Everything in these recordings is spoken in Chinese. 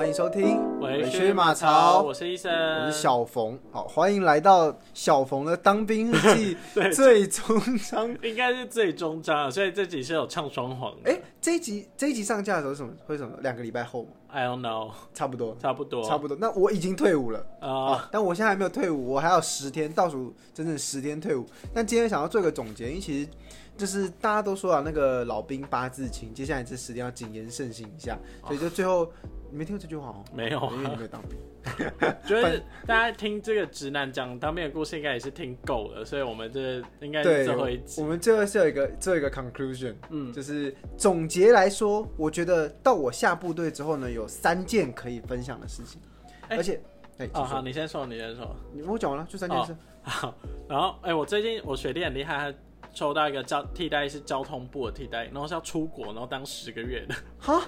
欢迎收听委屈屈马槽我是医生，我是小冯，好，欢迎来到小冯的当兵日记 最终章。应该是最终章了，所以这集是有唱双簧的。哎、这一集这一集上架的时候是什么？会什么？两个礼拜后吗？I don't know，差不多，差不多，差不多。那我已经退伍了啊、啊，但我现在还没有退伍，我还有十天，倒数整整十天退伍。但今天想要做一个总结，因为其实就是大家都说啊，那个老兵八字轻，接下来这十天要谨言慎行一下，所以就最后你没听过这句话哦？没有因为你没有当兵。就是大家听这个直男讲当兵的故事，应该也是听够了，所以我们这应该是最后一，集。我们最后是有一个做一个 conclusion，嗯，就是总结来说，我觉得到我下部队之后呢，有三件可以分享的事情，哎而且，哎、哦，好，你先说，你先说。你我讲完了，就三件事。好，然后哎、我最近我学弟很厉害，他抽到一个交替代役是交通部的替代役，然后是要出国，然后当十个月的。哈，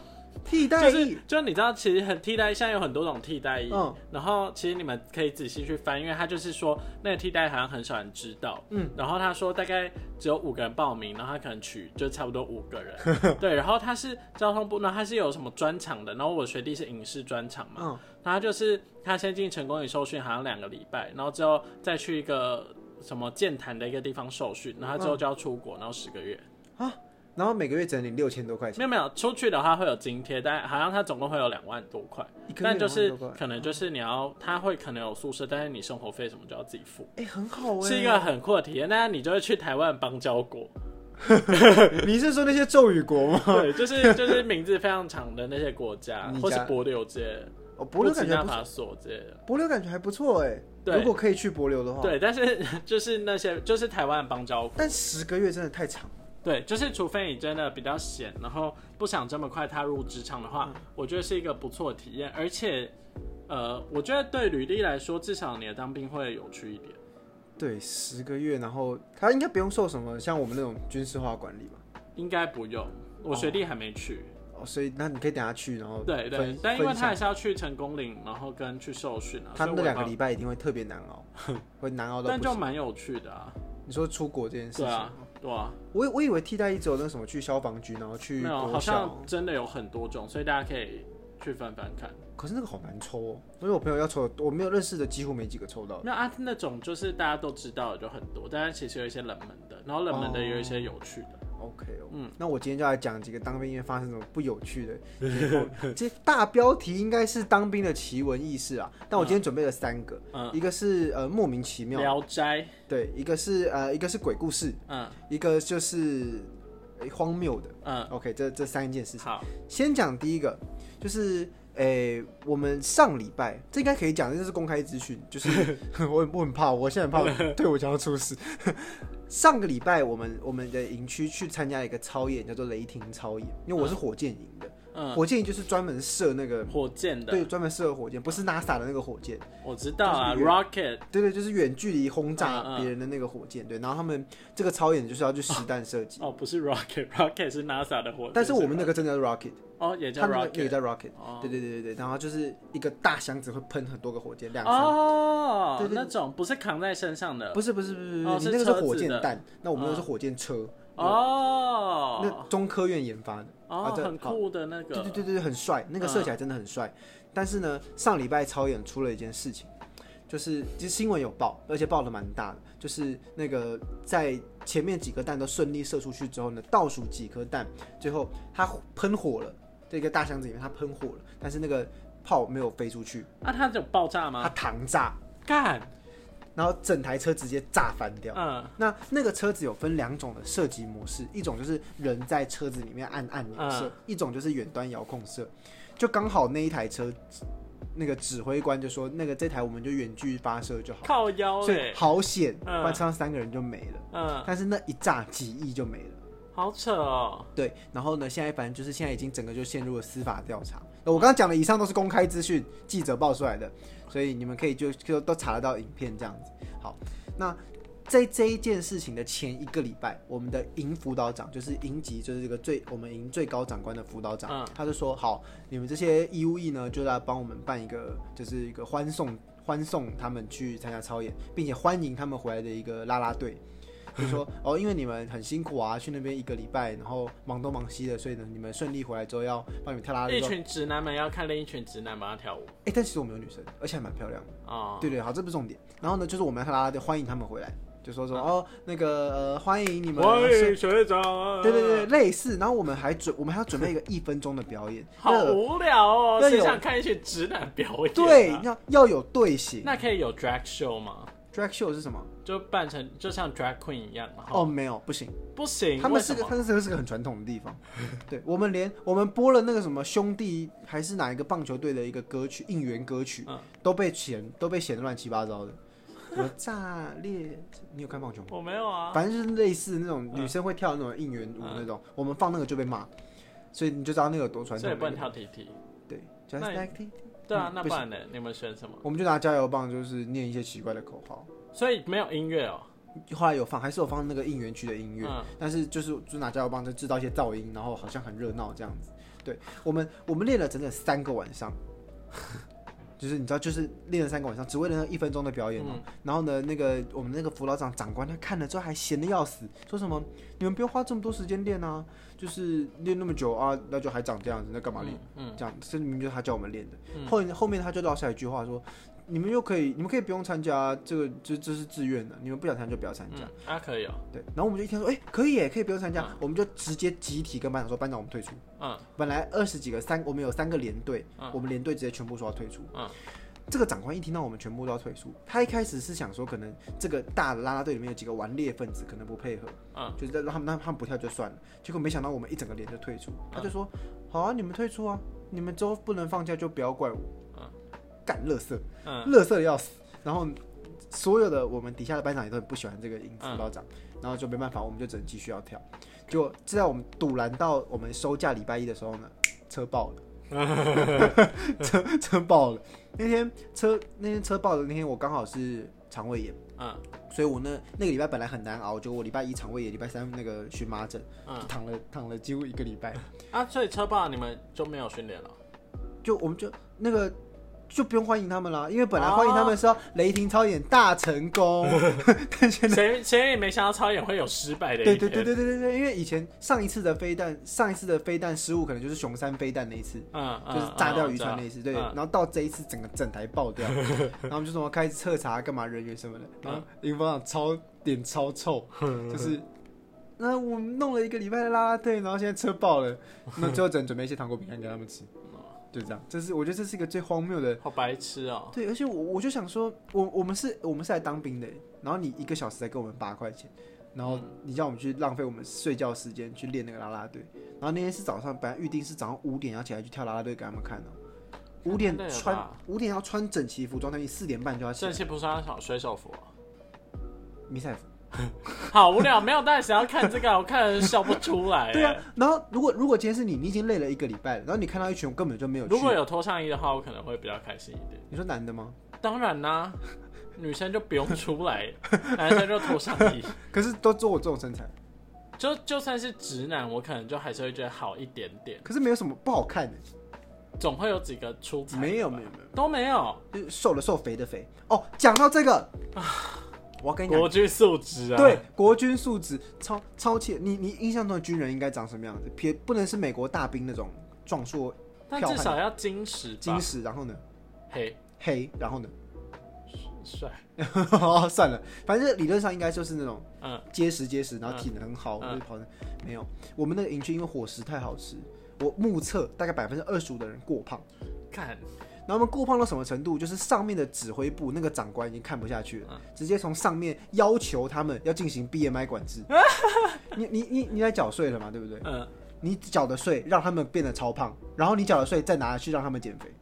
替代就是，就是你知道，其实很替代役，现在有很多种替代役，嗯。然后其实你们可以仔细去翻，因为他就是说那个替代好像很少人知道，嗯，然后他说大概只有五个人报名，然后他可能取就差不多五个人，对，然后他是交通部，那他是有什么专场的，然后我学弟是影视专场嘛，嗯，然后他就是他先进成功与受训，好像两个礼拜，然后之后再去一个什么健谈的一个地方受训，然后之后就要出国，然后十个月。然后每个月只能领六千多块钱，没有没有，出去的话会有津贴，但好像他总共会有两万多块，但就是可能就是你要，他会可能有宿舍，但是你生活费什么就要自己付，哎、很好哎、是一个很酷的体验。但是你就会去台湾邦交国，你是说那些咒语国吗？对，就是就是名字非常长的那些国家，或是家帛琉之类的，哦，帛琉感觉还不错，布吉纳法索之类的。帛琉感觉还不错哎。对如果可以去博流的话，。对，但是 就是那些就是台湾的邦交国，但十个月真的太长了。对，就是除非你真的比较闲，然后不想这么快踏入职场的话，嗯我觉得是一个不错的体验，而且，呃，我觉得对履历来说，至少你的当兵会有趣一点。对，十个月，然后他应该不用受什么像我们那种军事化管理吧？应该不用，我学弟还没去。哦，所以那你可以等下去，然后对对，但因为他还是要去成功岭，然后跟去受训啊，他那两个礼拜一定会特别难熬，会难熬到但。就蛮有趣的啊。你说出国这件事情，对啊，对啊，我我以为替代役只有那什么去消防局，然后去没有，好像，真的有很多种，所以大家可以去翻翻看。可是那个好难抽哦，因为我朋友要抽，我没有认识的几乎没几个抽到的。没有啊，那种就是大家都知道的就很多，但是其实有一些冷门的，然后冷门的也有一些有趣的。OK 哦，嗯。那我今天就来讲几个当兵因为发生什么不有趣的。结果。这大标题应该是当兵的奇闻异事啊，但我今天准备了三个，嗯，一个是呃莫名其妙，聊斋，对，一个是呃一个是鬼故事，嗯。一个就是、诶荒谬的。嗯，OK，这这三件事情。好，先讲第一个，就是诶、我们上礼拜这应该可以讲，这是公开资讯，就是 我很我很怕，我现在很怕对我将要出事。上个礼拜我们我们的营区去参加一个操演，叫做雷霆操演，因为我是火箭营的，嗯，火箭就是专门射那个。火箭的，对，专门射火箭，不是 NASA 的那个火箭，我知道啊，rocket，对对，就是远距离轰嗯炸嗯别人的那个火箭，对。然后他们这个操演就是要去实弹射击，哦，不是 rocket，rocket 是 NASA 的火箭，但是我们那个个真的是 rocket，哦也叫他们那个也 rocket，叫 rocket，哦。对对对对对，然后就是一个大箱子会喷很多个火箭，两三哦对，对那种不是扛在身上的，不是不是不是不哦是，你那个是火箭弹，那我们那个是火箭车，哦。那哦，中科院研发的，哦，啊这很酷的那个，对对对对，很帅，那个射起来真的很帅。但是呢，上礼拜超演出了一件事情，就是其实新闻有报，而且报的蛮大的，就是那个在前面几颗弹都顺利射出去之后呢，倒数几颗弹，最后它喷火了，这个大箱子里面它喷火了，但是那个炮没有飞出去，啊，它有爆炸吗它吗？膛炸，干，然后整台车直接炸翻掉。嗯那那个车子有分两种的射击模式，一种就是人在车子里面按按钮射，嗯一种就是远端遥控射。就刚好那一台车，那个指挥官就说，那个这台我们就远距发射就好，靠腰所以，好险，不嗯然车上三个人就没了。嗯，但是那一炸几亿就没了。好扯哦，对，然后呢，现在反正就是现在已经整个就陷入了司法调查。那我刚刚讲的以上都是公开资讯，记者报出来的，所以你们可以就就都查得到影片这样子。好，那在这一件事情的前一个礼拜，我们的营辅导长就是营级，就是这个最我们营最高长官的辅导长，嗯他就说好，你们这些义务役呢，就来帮我们办一个，就是一个欢送欢送他们去参加操演，并且欢迎他们回来的一个啦啦队。就说哦，因为你们很辛苦啊，去那边一个礼拜，然后忙东忙西的，所以呢，你们顺利回来之后要帮你们跳啦啦队。哎、一群直男们要看另一群直男帮他跳舞哎但其实我们有女生，而且还蛮漂亮的。哦，对对，好，这不是重点。然后呢，就是我们要跳啦啦队，欢迎他们回来，就说说、哦，那个呃，欢迎你们。欢迎学长。对对对，类似。然后我们还准，我们还要准备一个一分钟的表演。好无聊哦，要有谁想看一些直男表演、啊？对，要要有队形。那可以有 drag show 吗？drag show 是什么？就扮成就像 drag queen 一样，哦，没有，不行。不行，他们是个，他们是个是个很传统的地方。对我们连我们播了那个什么兄弟还是哪一个棒球队的一个歌曲应援歌曲，嗯都被嫌都被嫌得乱七八糟的。什么炸裂？你有看棒球吗？我没有啊。反正就是类似那种女生会跳那种应援舞那种，我们放那个就被骂，所以你就知道那个有多传统。所以不能跳 TT。对，just 那你 like T。对啊，嗯不行那不然呢？你们选什么？我们就拿加油棒，就是念一些奇怪的口号。所以没有音乐哦。后来有放，还是有放那个应援区的音乐，嗯但是就是就拿加油棒就制造一些噪音，然后好像很热闹这样子。对我们，我们练了整整三个晚上，就是你知道，就是练了三个晚上，只为了那一分钟的表演哦、嗯然后呢，那个我们那个辅导长长官他看了之后还闲的要死，说什么你们不用花这么多时间练啊，就是练那么久啊，那就还长这样子，那干嘛练？嗯这样，这明明就是他叫我们练的。嗯后后面他就落下一句话说：“你们又可以，你们可以不用参加，这个这这是自愿的，你们不想参加就不要参加。嗯，啊可以哦。对，然后我们就一听说，哎、可以耶，可以不用参加，嗯我们就直接集体跟班长说，班长我们退出。嗯本来二十几个三，我们有三个连队，嗯我们连队直接全部说要退出。嗯这个长官一听到我们全部都要退出，他一开始是想说，可能这个大的啦啦队里面有几个顽劣分子可能不配合，嗯就是让他们让他们不跳就算了。结果没想到我们一整个连就退出，他就说，好啊，你们退出啊，你们周不能放假就不要怪我。乐色，嗯乐色的要死。然后所有的我们底下的班长也都很不喜欢这个营嗯辅导长，然后就没办法，我们就只能继续要跳。结果就在我们堵拦到我们收假礼拜一的时候呢，车爆了，车车爆了。那天车那天车爆的那天，我刚好是肠胃炎，嗯所以我那那个礼拜本来很难熬，就我礼拜一肠胃炎，礼拜三那个荨麻疹，躺了躺了几乎一个礼拜。啊，所以车霸你们就没有训练了？就我们就那个就不用欢迎他们了，因为本来欢迎他们是要雷霆超演大成功，但现在谁谁也没想到超演会有失败的一对天。对对对对对对，因为以前上一次的飞弹，上一次的飞弹失误可能就是熊山飞弹那一次。嗯，嗯，就是炸掉渔嗯船那一次，对，嗯然后到这一次整个整台爆掉，然后我们就什么开始彻查干嘛人员什么的，然后林方长超点超臭，就是那我们弄了一个礼拜的啦啦队，然后现在车爆了，那最后只能准备一些糖果饼干给他们吃，就这样，这是我觉得这是一个最荒谬的好白痴哦。对，而且我我就想说，我我们是我们是来当兵的，然后你一个小时才给我们八块钱，然后你叫我们去浪费我们睡觉时间去练那个啦啦队，然后那天是早上，本来预定是早上五点要起来去跳啦啦队给他们看的，五点穿吧五点要穿整齐服装，等于四点半就要起来。这期不是要穿水手服啊、迷彩服。好无聊，没有大家想要看这个啊？我看人笑不出来。对啊，，然后如果如果今天是你，你已经累了一个礼拜了，然后你看到一群我根本就没有，如果有脱上衣的话，我可能会比较开心一点。你说男的吗？当然啦、女生就不用出来，男生就脱上衣。可是都做我这种身材，就就算是直男，我可能就还是会觉得好一点点，可是没有什么不好看的，总会有几个出彩。没有没有没有。都没有。就瘦了瘦，肥的肥。哦，讲到这个，我要跟你讲国，军素质啊，对，国军素质超超切。你你印象中的军人应该长什么样子？别不能是美国大兵那种壮硕但至少要矜持吧，金石，然后呢？黑黑，然后呢，帅，哦算了，反正理论上应该就是那种嗯。结实结实，然后体能很好，嗯。或者跑的没有。我们那个营区因为伙食太好吃，我目测大概百分之二十五的人过胖。看，然后我们过胖到什么程度？就是上面的指挥部那个长官已经看不下去了，嗯直接从上面要求他们要进行 BMI 管制。你你你你来缴税了嘛？对不对？嗯，你缴的税让他们变得超胖，然后你缴的税再拿去让他们减肥。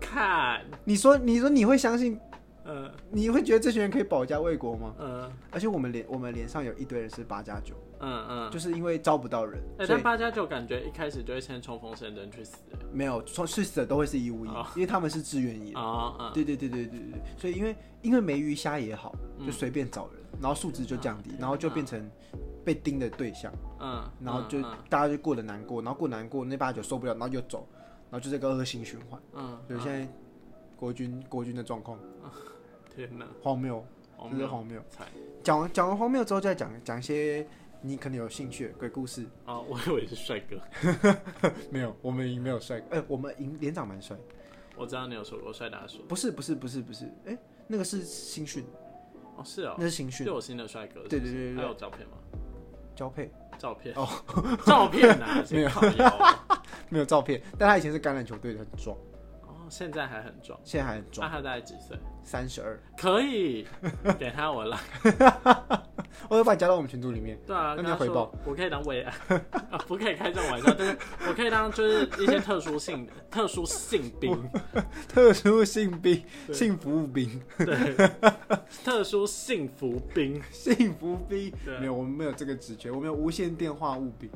看，你说你说你会相信？嗯你会觉得这群人可以保家卫国吗？嗯而且我们连我们连上有一堆人是八加九，嗯嗯，就是因为招不到人，哎、但八加九感觉一开始就会先冲锋陷阵去死、没有从去死的都会是义务役，哦因为他们是志愿役欸。。啊嗯，对对对对对对对，所以因为因为梅鱼虾也好，嗯就随便找人，然后素质就降低，嗯然后就变成被盯的对象，嗯，然后就嗯大家就过得难过，然后过难过，那八九受不了，然后就走，然后就这个恶性循环。嗯，所以现在国军国军的状况 天哪，荒谬，荒谬这是荒谬。菜讲完讲完荒谬之后，再讲讲一些你可能有兴趣的鬼故事。啊，我 以为是帅哥，没有，我们营没有帅哥，呃，我们营连长蛮帅。我知道你有说过帅大叔。不是不是不是不是，哎、那个是新训，哦，是哦，那是新训就有新的帅哥。对对对对对还有照片吗？交配，照片哦，照片啊？没有谁靠腰啊没有照片，但他以前是橄榄球队的，很壮，哦，现在还很壮。现在还很那壮，他大概几岁？三十二。可以给他我来。我会把你加到我们群组里面。对啊，那跟你要回报我可以当慰安，啊，不可以开这种玩笑，但是我可以当就是一些特殊性的 特殊性兵，特殊性兵，对性服务兵，对，特殊幸福兵，幸福兵。对没有，我们没有这个职权，我们有无线电话务兵。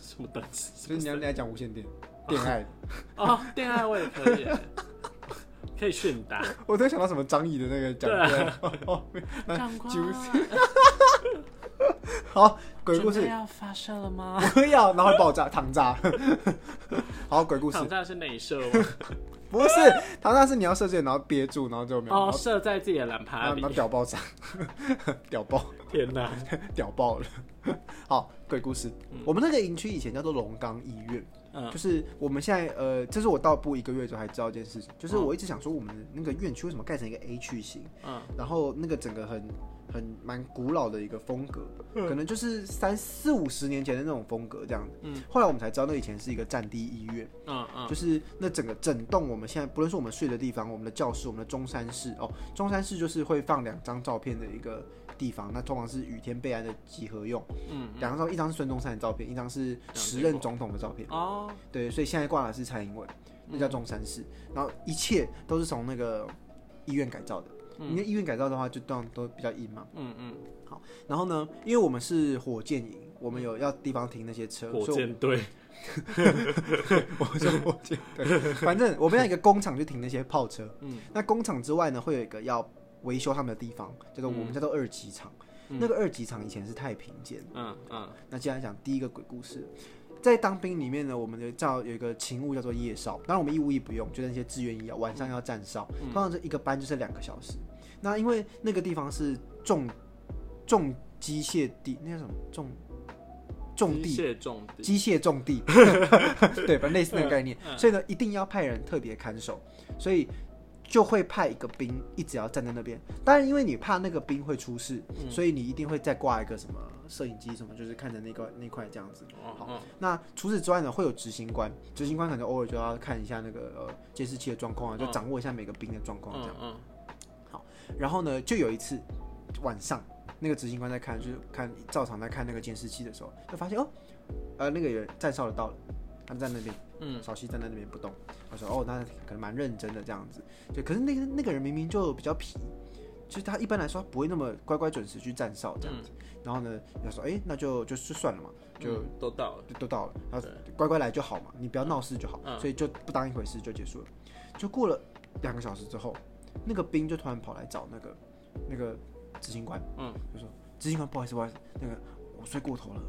什么东西？所以你要你来讲无线电，恋爱。哦，恋爱我也可以，可以训打。我突然想到什么张译的那个讲对 哦，那长官九好，鬼故事要发射了吗？不要，然后会爆炸，躺炸。好，鬼故事躺炸是内射吗？不是躺炸是你要射箭，然后憋住，然后就没有，哦，后射在自己的篮然耙里后然后。屌爆炸，屌爆，天哪！屌爆了。好，鬼故事，我们那个营区以前叫做龙岗医院。嗯。就是我们现在呃，这是我到部一个月之后才知道一件事情，就是嗯。我一直想说我们的那个院区为什么盖成一个 H 型，嗯。然后那个整个很很蛮古老的一个风格，嗯。可能就是三四五十年前的那种风格这样。子。嗯。后来我们才知道，那以前是一个战地医院，嗯嗯。就是那整个整栋我们现在不论是我们睡的地方，我们的教室，我们的中山室哦，中山室就是会放两张照片的一个地方，那通常是雨天备案的集合用，嗯两张照，一张是孙中山的照片，一张是时任总统的照片。哦，对，所以现在挂的是蔡英文，那叫中山市。然后一切都是从那个医院改造的。因为医院改造的话，就当然都比较硬嘛。嗯嗯，好然后呢，因为我们是火箭营，我们有要地方停那些车，火箭队。我我是火箭队。反正我们要一个工厂去停那些炮车。嗯，那工厂之外呢，会有一个要维修他们的地方，叫做我们叫做二级厂。那个二级厂以前是太平间。嗯嗯。那接下来讲第一个鬼故事，在当兵里面呢，我们就叫有一个勤务叫做夜哨，当然我们义务役不用，就那些志愿役啊，晚上要站哨，通常这一个班就是两个小时。那因为那个地方是重重机械地，那叫什么？重重机地。机械重地，对，反正类似那个概念，嗯。所以呢，一定要派人特别看守，所以就会派一个兵一直要站在那边。当然，因为你怕那个兵会出事，嗯所以你一定会再挂一个什么摄影机什么，就是看着那块那块这样子。哦哦那除此之外呢，会有执行官，执行官可能偶尔就要看一下那个呃监视器的状况啊，就嗯掌握一下每个兵的状况这样。嗯然后呢，就有一次晚上，那个执行官在看，就是看照常在看那个监视器的时候，就发现哦，呃，那个人站哨的到了，他们在那边，嗯少熙站在那边不动。他说哦，那可能蛮认真的这样子。对，可是那个那个人明明就比较皮，就是他一般来说他不会那么乖乖准时去站哨这样子。然后呢，他说哎，那就就就算了嘛，就都到了。都到了，然后乖乖来就好嘛，你不要闹事就好，所以就不当一回事就结束了。就过了两个小时之后，那个兵就突然跑来找那个那个执行官，嗯，就说执行官不好意思不好意思，那个我睡过头了，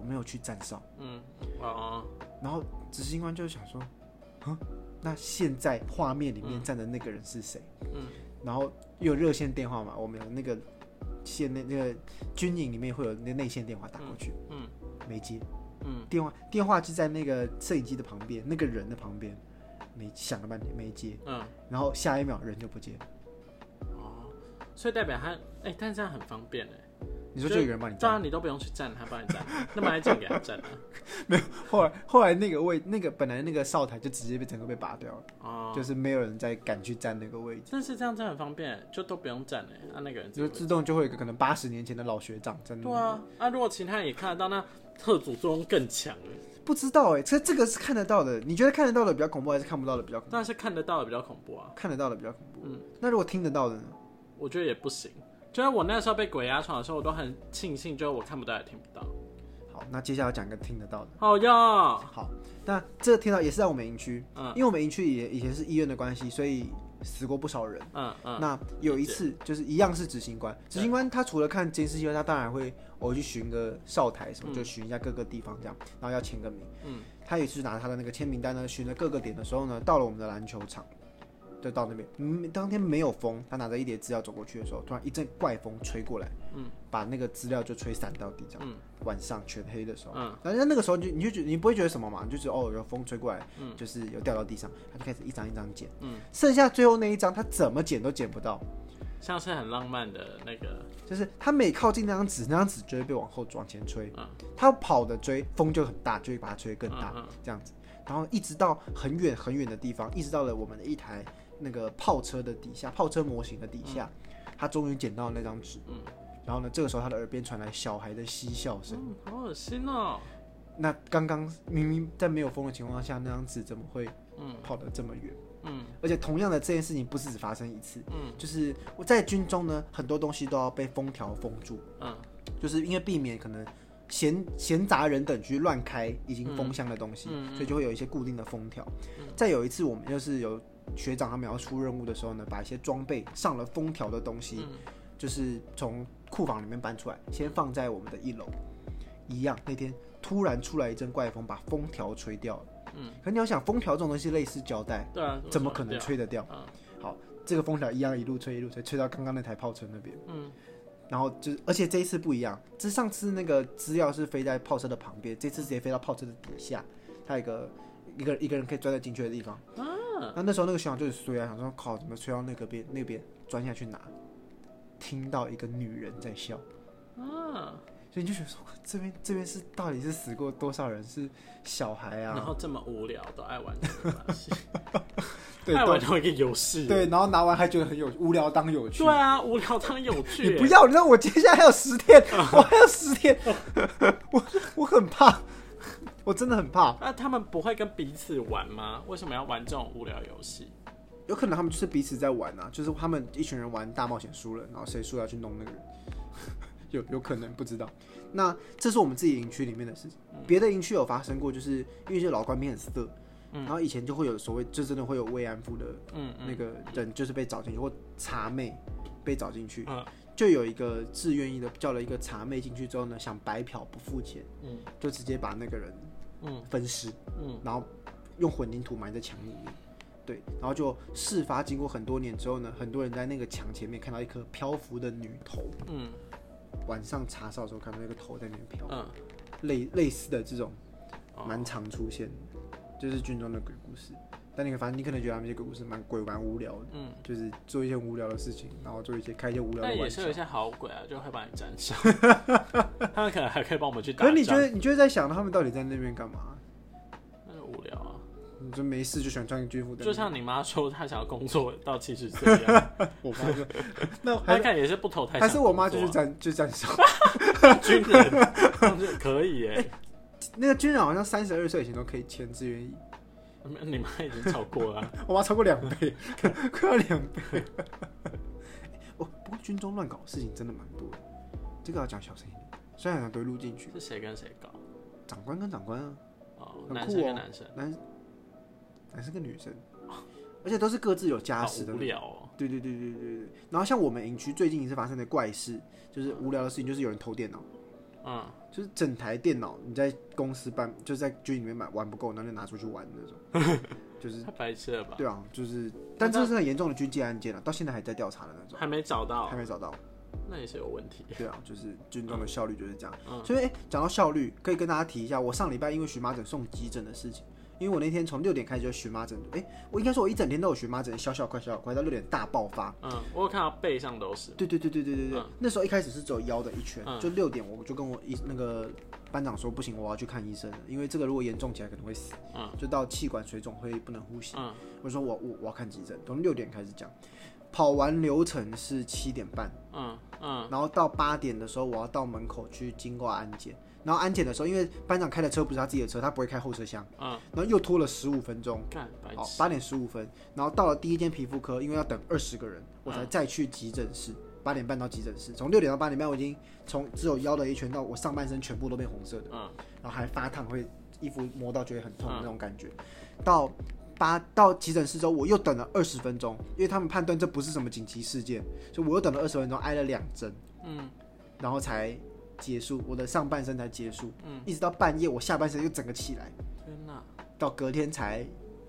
我没有去站哨。嗯哦然后执行官就想说，啊，那现在画面里面嗯站的那个人是谁？嗯然后又有热线电话嘛，我们有那个线那那个军营里面会有那内线电话打过去，嗯没接。嗯电话电话就在那个摄影机的旁边，那个人的旁边，没想了半天没接，嗯然后下一秒人就不接，哦，所以代表他哎，但这样很方便哎。你说就有人帮你站。当然，你都不用去站，他帮你站，那么来键给他站啊。后来后来那个位那个本来那个哨台就直接被整个被拔掉了，哦，就是没有人再敢去站那个位置，但是这样真的很方便，就都不用站哎，啊那个人就自动就会有一个可能八十年前的老学长在那里。对啊，啊如果其他人也看得到，那特组作用更强了。不知道哎、这这个是看得到的，你觉得看得到的比较恐怖，还是看不到的比较恐怖？但是看得到的比较恐怖啊，看得到的比较恐怖。嗯，那如果听得到的呢？我觉得也不行。就是我那时候被鬼压床的时候，我都很庆幸，就是我看不到也听不到。好，那接下来讲一个听得到的。好呀，好，那这个听到也是在我们营区，嗯因为我们营区也以前是医院的关系，所以死过不少人。嗯嗯那有一次就是一样是执行官，执行官他除了看监视器外，他当然会我去巡个哨台什么，嗯就巡一下各个地方这样，然后要签个名。嗯，他也是拿他的那个签名单呢，巡了各个点的时候呢，到了我们的篮球场，就到那边。嗯，当天没有风，他拿着一叠资料走过去的时候，突然一阵怪风吹过来，嗯，把那个资料就吹散到地上。嗯，晚上全黑的时候，嗯，然后那个时候就你就觉得你不会觉得什么嘛，你就觉得哦有风吹过来，嗯，就是有掉到地上，他就开始一张一张捡，嗯，剩下最后那一张他怎么捡都捡不到，像是很浪漫的那个，就是他每靠近那张纸，那张纸就会被往后往前吹，嗯。他跑的追风就很大，就会把它吹得更大，嗯嗯。这样子，然后一直到很远很远的地方，一直到了我们的一台那个炮车的底下，炮车模型的底下，他终于捡到那张纸，嗯，然后呢，这个时候他的耳边传来小孩的嬉笑声。嗯，好恶心哦，那刚刚明明在没有风的情况下，那张纸怎么会嗯跑得这么远？嗯而且同样的这件事情不是只发生一次，嗯就是我在军中呢，很多东西都要被封条封住，嗯就是因为避免可能闲闲杂人等去乱开已经封箱的东西，嗯嗯所以就会有一些固定的封条。再有一次，我们就是有学长他们要出任务的时候呢，把一些装备上了封条的东西，嗯就是从库房里面搬出来，先放在我们的一楼。一样，那天突然出来一阵怪风，把封条吹掉了。嗯，可你要想，封条这种东西类似胶带，对啊，怎么可能？吹得掉？嗯好，这个封条一样一路吹一路吹，吹到刚刚那台炮车那边。嗯然后就，而且这一次不一样，这上次那个资料是飞在炮车的旁边，这次直接飞到炮车的底下，它有一个一个一个人可以钻得进去的地方。啊，那那时候那个学长就是衰啊，想说靠，怎么吹到那个边那边钻下去拿，听到一个女人在笑，啊，所以你就觉得说这边这边是到底是死过多少人？是小孩啊？然后这么无聊都爱玩这个游戏，对爱玩同一个游戏，对，然后拿完还觉得很有无聊当有趣。对啊，无聊当有趣，你不要，你知道我接下来还有十天，我还有十天，我我很怕，我真的很怕。那他们不会跟彼此玩吗？为什么要玩这种无聊游戏？有可能他们就是彼此在玩啊，就是他们一群人玩大冒险输了，然后谁输了要去弄那个人，有有可能不知道。那这是我们自己营区里面的事情，别的营区有发生过，就是因为这老官兵很色，然后以前就会有所谓，就真的会有慰安妇的嗯那个人就是被找进去，或茶妹被找进去，嗯就有一个自愿意的叫了一个茶妹进去之后呢，想白嫖不付钱，嗯就直接把那个人嗯。分尸，嗯。然后用混凝土埋在墙里面。对，然后就事发经过很多年之后呢，很多人在那个墙前面看到一颗漂浮的女头，嗯。晚上查哨的时候看到那个头在那边飘，嗯，类类似的这种哦。蛮常出现的，就是军中的鬼故事。但你可反正你可能觉得他们这些故事蛮鬼蛮无聊的，嗯，就是做一些无聊的事情，然后做一些开一些无聊的玩笑但也是有一。些好鬼啊，就会把你斩首，他们可能还可以帮我们去打。可是你觉得你觉得在想他们到底在那边干嘛？那就无聊啊？你就没事就喜欢穿军服就像你妈说她想要工作到七十岁一样，我妈说，那她还看也是不投胎还是我妈就是站就站哨。军人，可以耶。那个军人好像三十二岁以前都可以签志愿役，你妈已经超过了啊，我妈超过两倍，快要两倍。哦，不过军中乱搞的事情真的蛮多的，这个要讲小声一点，虽然很多录进去。是谁跟谁搞？长官跟长官啊，哦，很酷男生哦跟男生，男男生跟女生，而且都是各自有家好室的无。聊哦。对对对对对对。然后像我们营区最近一次发生的怪事，就是无聊的事情，就是有人偷电脑。嗯，就是整台电脑你在公司办，就是在军里面买玩不够，然后就拿出去玩那种，就是太白痴了吧？对啊，就是，但这是很严重的军纪案件啊，到现在还在调查的那种，还没找到还，没找到。那也是有问题。对啊，就是军中的效率就是这样。嗯所以哎讲到效率，可以跟大家提一下，我上礼拜因为荨麻疹送急诊的事情，因为我那天从六点开始就荨麻疹，哎、我应该说我一整天都有荨麻疹，小小块小小块，到六点大爆发。嗯，我有看到背上都是。对对对对对对对，嗯。那时候一开始是只有腰的一圈，嗯。就六点我就跟我医那个班长说不行，我要去看医生，因为这个如果严重起来可能会死，嗯。就到气管水肿会不能呼吸。嗯。我说我我我要看急诊，从六点开始讲，跑完流程是七点半，嗯嗯。然后到八点的时候我要到门口去经过安检，然后安检的时候因为班长开的车不是他自己的车，他不会开后车厢，嗯，然后又拖了十五分钟。干白好，痴。八点十五分，然后到了第一间皮肤科，因为要等二十个人，我嗯才再去急诊室。八点半到急诊室，从六点到八点半，我已经从只有腰的一圈到我上半身全部都变红色的，嗯然后还发烫，会衣服磨到觉得很痛那种感觉。到八到急诊室之后，我又等了二十分钟，因为他们判断这不是什么紧急事件，所以我又等了二十分钟，挨了两针，嗯然后才结束我的上半身才结束，嗯，一直到半夜我下半身又整个起来，天哪！到隔天才，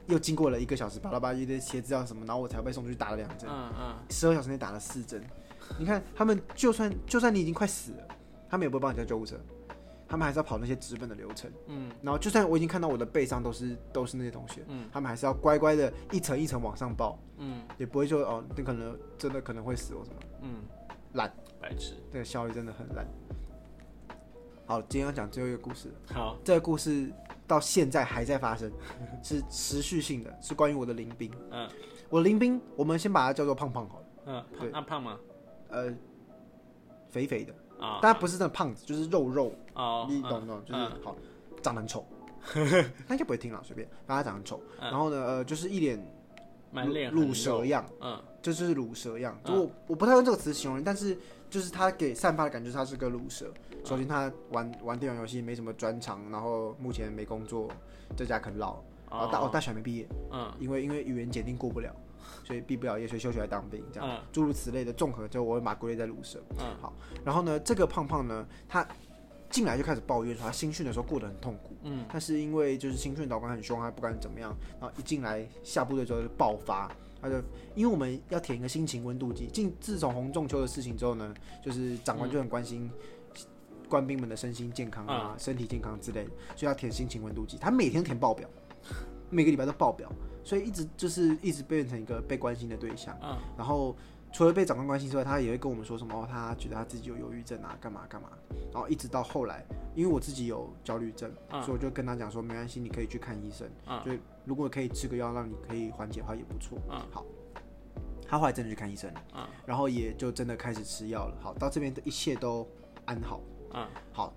又经过了一个小时，巴拉巴拉一堆鞋子啊什么，然后我才被送出去打了两针，嗯嗯，十二小时内打了四针。你看他们就算就算你已经快死了，他们也不会帮你叫救护车，他们还是要跑那些直奔的流程。嗯，然后就算我已经看到我的背上都是都是那些同学，嗯，他们还是要乖乖的一层一层往上报，嗯。也不会说哦，你可能真的可能会死或什么，嗯，烂，白痴。这个效率真的很烂。好，今天要讲最后一个故事，好，这个故事到现在还在发生，是持续性的，是关于我的林兵。嗯我的林兵，我们先把它叫做胖胖好了，嗯，对胖那胖吗？呃，肥肥的，啊，但他不是那种胖子，就是肉肉，哦，你懂不懂？就是嗯好，长得很丑，他应该不会听了，随便，反正他长得很丑。嗯然后呢，呃，就是一脸满脸乳蛇样，嗯这就是乳蛇样。就嗯我我不太用这个词形容人，但是就是他给散发的感觉，他是个乳蛇。首先他玩玩电脑游戏没什么专长，然后目前没工作，在家啃老。然后大哦大学还没毕业，嗯。因为因为语言检定过不了，所以毕不了业，所以休学来当兵，这样、嗯。诸如此类的综合，就我会把它归类在乳蛇。嗯。好，然后呢，这个胖胖呢，他进来就开始抱怨说他新训的时候过得很痛苦，嗯。但是因为就是新训导官很凶，他不敢怎么样，然后一进来下部队之后就爆发，他就因为我们要填一个心情温度计，进自从红中秋的事情之后呢，就是长官就很关心。官兵们的身心健康啊、身体健康之类的，所以要填心情温度计。他每天填报表，每个礼拜都报表，所以一直就是一直变成一个被关心的对象。嗯然后除了被长官关心之外，他也会跟我们说什么，哦，他觉得他自己有忧郁症啊，干嘛干嘛。然后一直到后来，因为我自己有焦虑症，嗯所以我就跟他讲说，没关系，你可以去看医生。嗯就如果可以吃个药让你可以缓解的话，也不错。嗯好。他后来真的去看医生了，嗯然后也就真的开始吃药了。好，到这边的一切都安好。嗯好，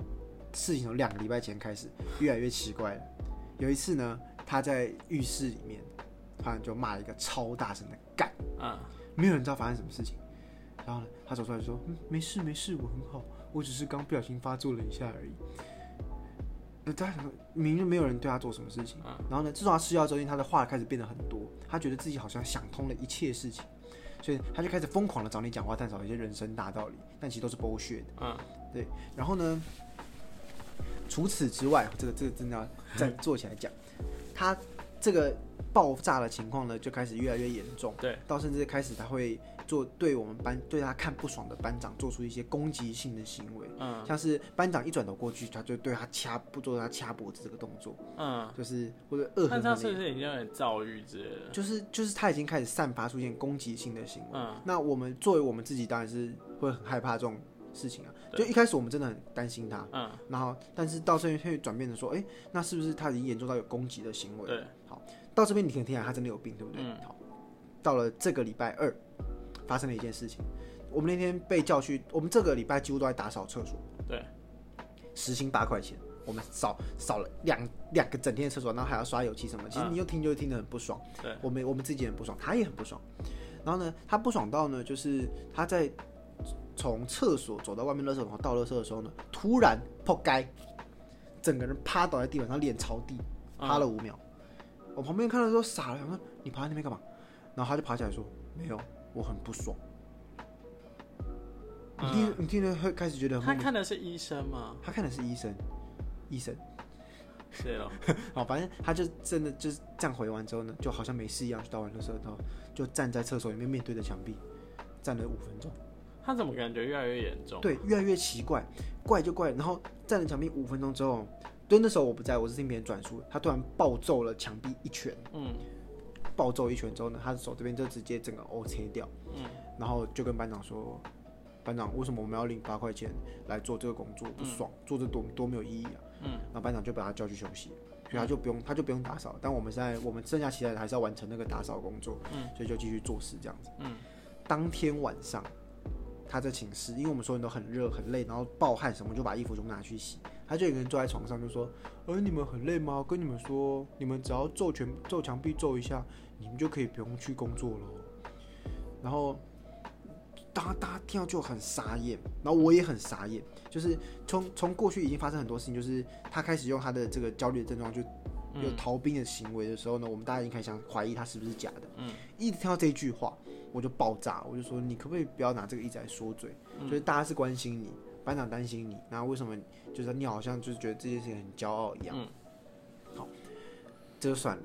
事情从两个礼拜前开始越来越奇怪了。有一次呢，他在浴室里面，突然就骂了一个超大声的干，嗯没有人知道发生什么事情。然后呢，他走出来就说：“嗯，没事没事，我很好，我只是刚不小心发作了一下而已。”那他想说明明没有人对他做什么事情。嗯然后呢，自从他吃药之后，他的话开始变得很多，他觉得自己好像想通了一切事情，所以他就开始疯狂的找你讲话，探讨一些人生大道理，但其实都是 bullshit 的。嗯。对，然后呢，除此之外，这个这个真的要再做起来讲，他这个爆炸的情况呢，就开始越来越严重，对，到甚至开始他会做对我们班对他看不爽的班长做出一些攻击性的行为，嗯像是班长一转头过去，他就对他掐不做他掐脖子这个动作，嗯，就是或者恶狠但他是狠的，不是已经有点躁郁之类的？就是就是他已经开始散发出现攻击性的行为。嗯那我们作为我们自己，当然是会很害怕这种事情啊。就一开始我们真的很担心他，嗯然后但是到这边会转变成说，哎、那是不是他已经严重到有攻击的行为？对，好到这边你可以听起来他真的有病，对不对？嗯好，到了这个礼拜二，发生了一件事情，我们那天被叫去，我们这个礼拜几乎都在打扫厕所，对，时薪八块钱，我们扫扫了两两个整天的厕所，然后还要刷油漆什么，其实嗯。你又听就会听得很不爽。对，我们我们自己很不爽，他也很不爽。然后呢，他不爽到呢，就是他在从厕所走到外面垃圾桶倒垃圾的时候呢，突然扑街，整个人趴倒在地板上，脸朝地，趴了五秒。我旁边看到说傻了，想说你趴在那边干嘛？然后他就爬起来说没有，我很不爽。你听，你听了会开始觉得很他看的是医生吗？他看的是医生，医生。是哦，好，反正他就真的就是这样回完之后呢，就好像没事一样，去倒完垃圾之后，就站在厕所里面面对着墙壁，站了五分钟。他怎么感觉越来越严重？对，越来越奇怪，怪就怪。然后站在墙壁五分钟之后，对，那时候我不在，我是听别人转述，他突然暴揍了墙壁一拳，嗯暴揍一拳之后呢，他的手这边就直接整个 O 切掉，嗯然后就跟班长说。班长，为什么我们要领八块钱来做这个工作？不爽，做这多多没有意义啊！嗯，然后班长就把他叫去休息，所以他就不用他就不用打扫，但我们现在我们剩下其他人还是要完成那个打扫工作，嗯，所以就继续做事这样子。嗯，当天晚上他在寝室，因为我们所有人都很热很累，然后暴汗什么，就把衣服全部拿去洗。他就一个人坐在床上就说：“呃，你们很累吗？跟你们说，你们只要揍拳揍墙壁揍一下，你们就可以不用去工作了。”然后。大家大家听到就很傻眼，然后我也很傻眼，就是从从过去已经发生很多事情，就是他开始用他的这个焦虑的症状，就有逃兵的行为的时候呢，我们大家已经开始想怀疑他是不是假的。嗯，一直听到这一句话，我就爆炸，我就说你可不可以不要拿这个一直来说嘴？就是大家是关心你，班长担心你，然后为什么就是你好像就是觉得这件事情很骄傲一样？嗯好，这就算了。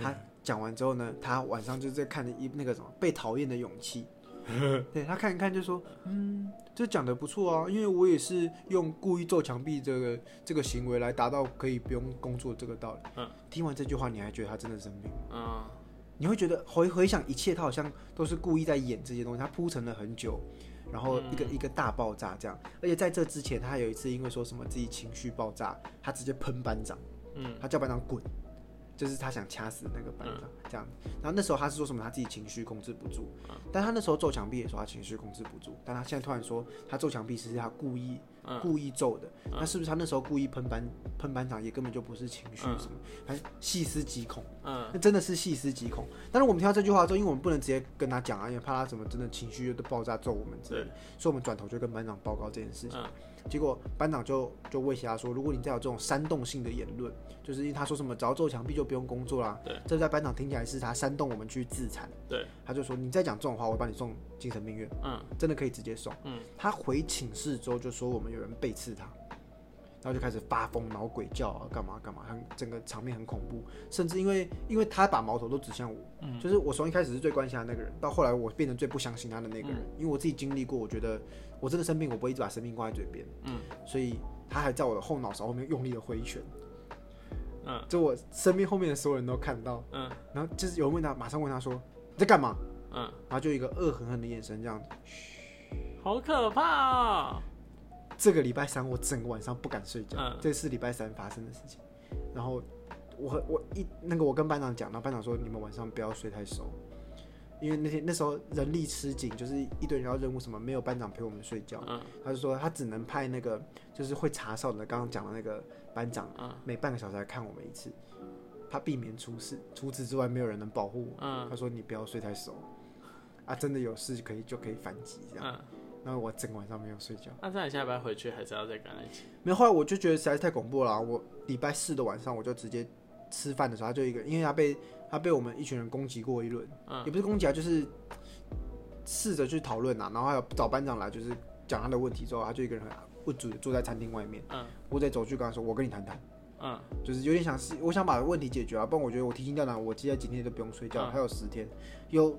他讲完之后呢，他晚上就在看一那个什么被讨厌的勇气。对他看一看就说，嗯，这讲的不错啊，因为我也是用故意揍墙壁这个这个行为来达到可以不用工作这个道理。嗯，听完这句话，你还觉得他真的生病？嗯你会觉得回回想一切，他好像都是故意在演这些东西，他铺陈了很久，然后一个、一个大爆炸这样。而且在这之前，他还有一次因为说什么自己情绪爆炸，他直接喷班长，嗯他叫班长滚，就是他想掐死那个班长、这样。然后那时候他是说什么他自己情绪控制不住，但他那时候揍墙壁也说他情绪控制不住，但他现在突然说他揍墙壁是他故意、嗯。故意揍的，那是不是他那时候故意喷班喷班长也根本就不是情绪什么，还细思极恐。嗯。那真的是细思极恐。但是我们听到这句话之后，因为我们不能直接跟他讲啊，因为怕他什么真的情绪都爆炸揍我们之类的，所以我们转头就跟班长报告这件事情。嗯结果班长就就威胁他说，如果你再有这种煽动性的言论，就是因为他说什么只要揍墙壁就不用工作啦，对，这在班长听起来是他煽动我们去自残，对，他就说你再讲这种话，我会把你送精神病院，嗯。真的可以直接送。嗯，他回寝室之后就说我们有人背刺他。然后就开始发疯，然后鬼叫啊，干嘛干嘛，很整个场面很恐怖，甚至因为因为他把矛头都指向我，嗯。就是我从一开始是最关心他那个人，到后来我变成最不相信他的那个人，嗯。因为我自己经历过，我觉得我真的生病，我不会一直把生命挂在嘴边，嗯。所以他还在我的后脑勺后面用力的挥拳，嗯。就我身边后面的所有人都看到，嗯。然后就是有人问他，马上问他说你在干嘛，嗯，然后就一个恶狠狠的眼神这样子。好可怕啊！这个礼拜三我整个晚上不敢睡觉，嗯这是礼拜三发生的事情。然后我和我一那个我跟班长讲，然后班长说你们晚上不要睡太熟，因为那天那时候人力吃紧，就是一堆人要任务什么，没有班长陪我们睡觉。嗯他就说他只能派那个就是会查哨的，刚刚讲的那个班长，嗯每半个小时来看我们一次，他避免出事。除此之外，没有人能保护我。嗯他说你不要睡太熟，啊，真的有事可以就可以反击这样。嗯，那我整晚上没有睡觉。那这样你下班回去还是要再跟他一起？没有，后来我就觉得实在是太恐怖了啊、我礼拜四的晚上我就直接吃饭的时候，他就一个，因为他被他被我们一群人攻击过一轮，嗯。也不是攻击啊，就是试着去讨论啊，然后还有找班长来，就是讲他的问题之后，他就一个人很不主坐在餐厅外面，嗯。我得走去跟他说，我跟你谈谈，嗯。就是有点想是我想把问题解决啊，不然我觉得我提心吊胆，我接下来几天都不用睡觉，嗯。还有十天，有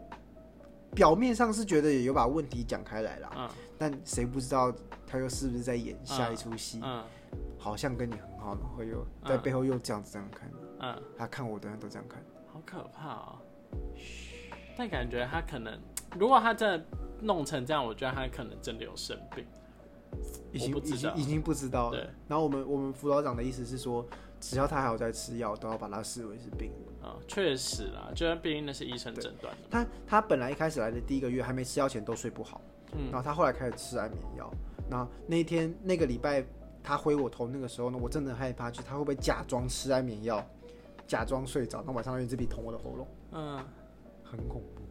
表面上是觉得也有把问题讲开来啦，嗯但谁不知道他又是不是在演下一出戏？嗯好像跟你很好，然后又在背后又这样子这样看他看我的人都这样看。好可怕哦！但感觉他可能，如果他真的弄成这样，我觉得他可能真的有生病。已经已我不知道经已经不知道了。对，然后我们我们辅导长的意思是说，只要他还有在吃药，都要把他视为是病人。啊，确实啦，就算毕竟那是医生诊断的。他他本来一开始来的第一个月还没吃药前都睡不好，嗯然后他后来开始吃安眠药。然后那一天那个礼拜他挥我头那个时候呢，我真的很害怕，就是他会不会假装吃安眠药，假装睡着，那晚上用一支笔捅我的喉咙，嗯，很恐怖。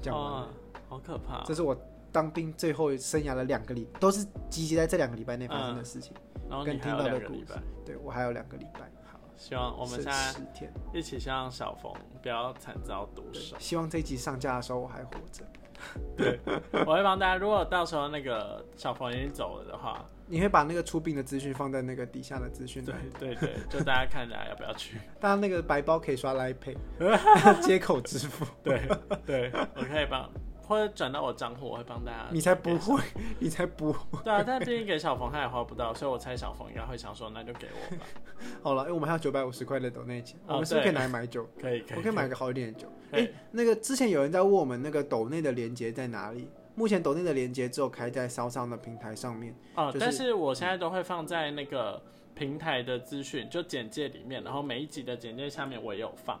讲完了。哦，好可怕。这是我当兵最后生涯的两个礼，都是集结在这两个礼拜内发生的事情。然后跟听到的故事。对我还有两个礼拜，好，希望我们是现在。一起希望小冯不要惨遭毒对手。希望这一集上架的时候我还活着。对我会帮大家，如果到时候那个小冯已经走了的话，你会把那个出殡的资讯放在那个底下的资讯对，对对，就大家看大家要不要去。大家那个白包可以刷来 Pay，接口支付。对对，我可以帮，或者转到我账户，我会帮大家。你才不会，你才不会。对啊，但毕竟给小冯他也花不到，所以我猜小冯应该会想说，那就给我吧。好了，因为我们还有九百五十块的抖内钱，哦我们是不是可以拿来买酒？可以可以，我可以买个好一点的酒。哎、那个之前有人在问我们那个抖内的连接在哪里？目前抖内的连接只有开在烧伤的平台上面。哦，就是但是我现在都会放在那个平台的资讯，就简介里面，然后每一集的简介下面我也有放。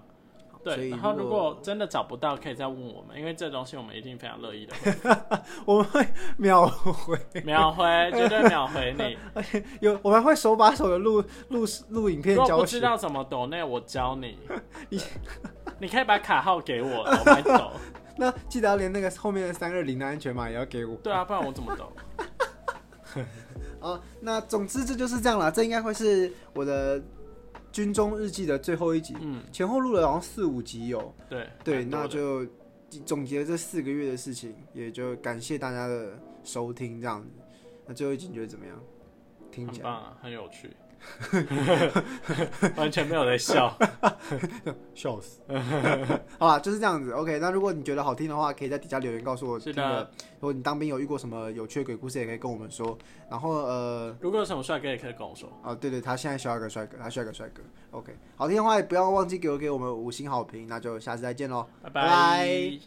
对，然后如果真的找不到，可以再问我们，因为这东西我们一定非常乐意的 我们会秒回，秒回，绝对秒回你。有我们会手把手的录录录影片如果教学。不知道怎么抖那，我教你。你你可以把卡号给我，我帮你抖。那记得要连那个后面的三二零的安全码也要给我对啊，不然我怎么抖？啊。那总之这就是这样了，这应该会是我的军中日记的最后一集，嗯，前后录了好像四五集有。对对，那就总结这四个月的事情，也就感谢大家的收听，这样子。那最后一集你觉得怎么样？听起来很棒啊，很有趣。完全没有在笑。笑死。好啦，就是这样子。OK，那如果你觉得好听的话，可以在底下留言告诉我是听的的。如果你当兵有遇过什么有趣的鬼故事，也可以跟我们说。然后呃，如果有什么帅哥，也可以跟我说。哦对对，他现在需要一个帅哥，他需要一个帅哥。OK，好听的话也不要忘记给我给我们五星好评。那就下次再见喽。拜拜拜